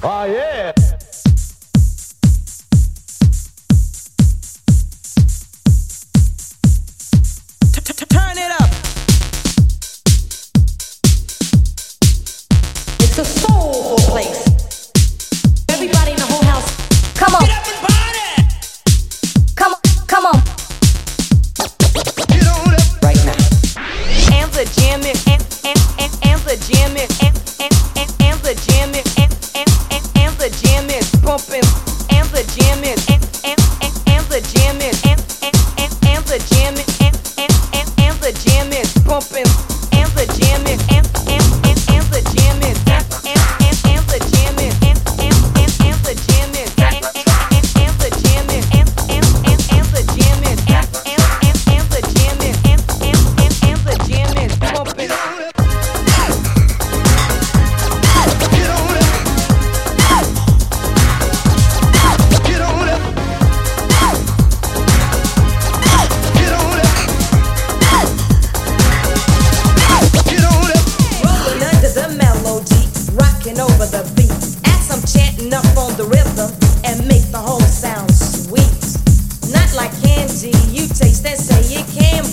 Oh, yeah. jumping and the jam is and and and, and the jam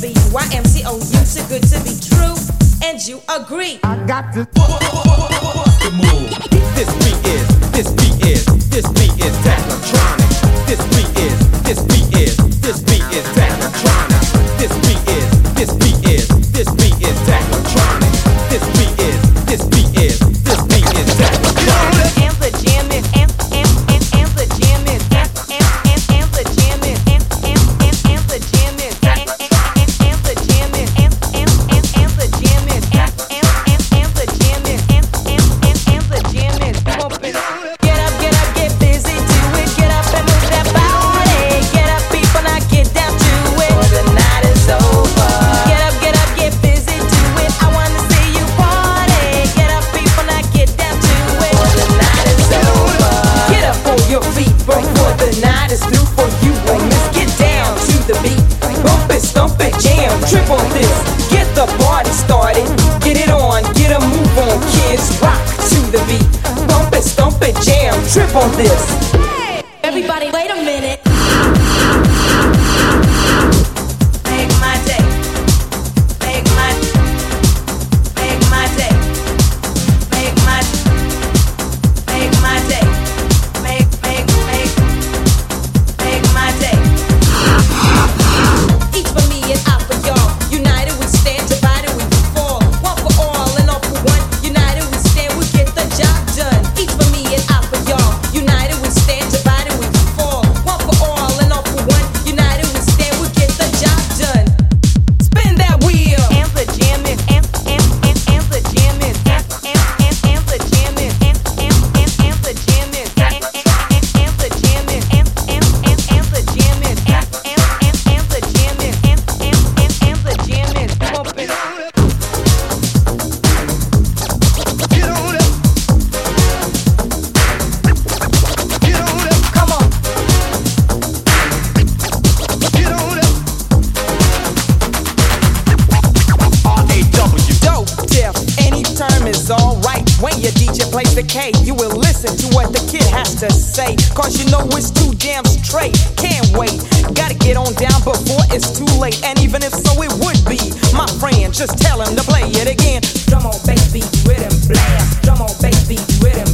be you. I am C O U, too good to be true, and you agree. I got to. The move? This beat is, this beat is. Trip on this, get the party started. Get it on, get a move on, kids. Rock to the beat. Bump it, stomp it, jam. Trip on this. Your DJ plays the K. You will listen to what the kid has to say. Cause you know it's too damn straight. Can't wait. Gotta get on down before it's too late. And even if so, it would be my friend. Just tell him to play it again. Drum on, bass beat, rhythm, blast. Drum on, bass beat, rhythm.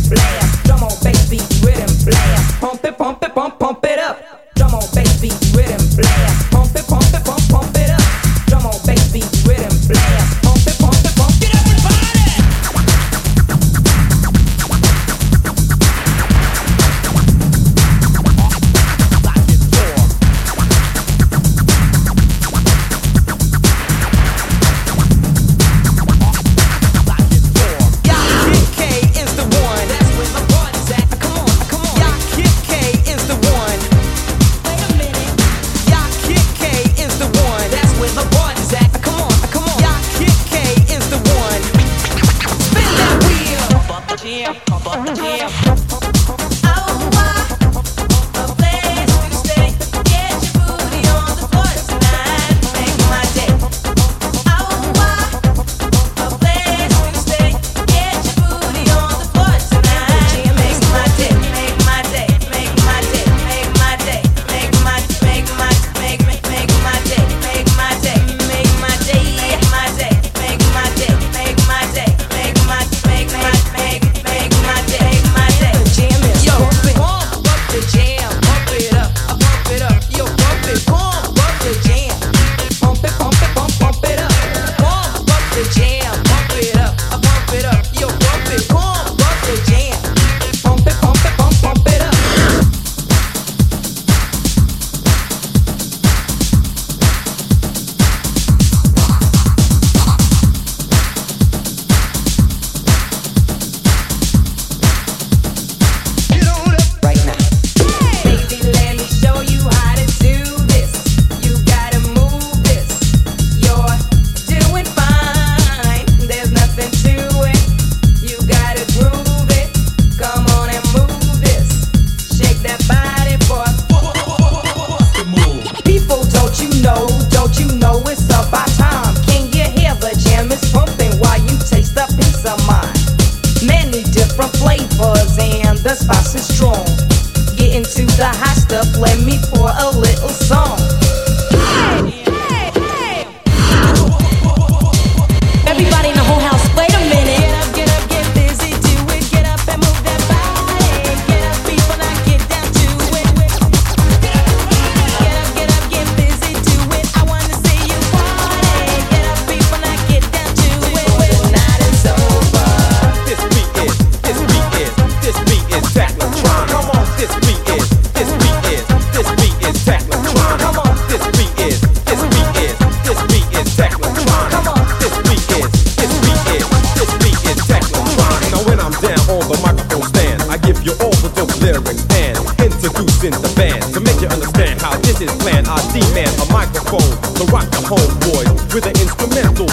C-Man, a microphone, the rock the home boys with an instrumental